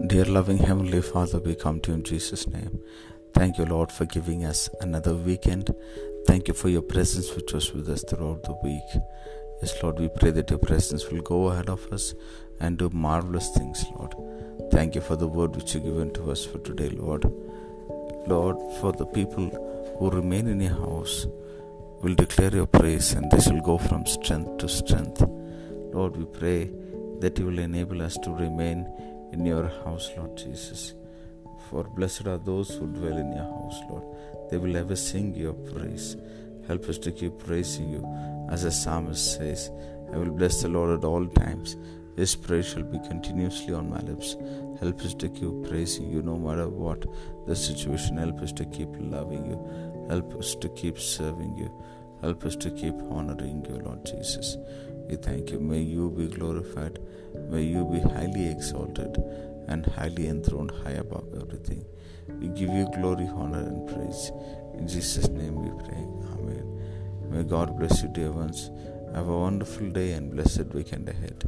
Dear loving Heavenly Father, we come to you in Jesus' name. Thank you, Lord, for giving us another weekend. Thank you for your presence which was with us throughout the week. Yes, Lord, we pray that your presence will go ahead of us and do marvelous things, Lord. Thank you for the word which you given to us for today, Lord. Lord, for the people who remain in your house will declare your praise and they shall go from strength to strength. Lord, we pray that you will enable us to remain in your house, Lord Jesus. For blessed are those who dwell in your house, Lord. They will ever sing your praise. Help us to keep praising you. As the psalmist says, I will bless the Lord at all times. His praise shall be continuously on my lips. Help us to keep praising you no matter what the situation. Help us to keep loving you. Help us to keep serving you. Help us to keep honoring you, Lord Jesus. We thank you. May you be glorified. May you be highly exalted and highly enthroned high above everything. We give you glory, honor, and praise. In Jesus' name we pray. Amen. May God bless you, dear ones. Have a wonderful day and blessed weekend ahead.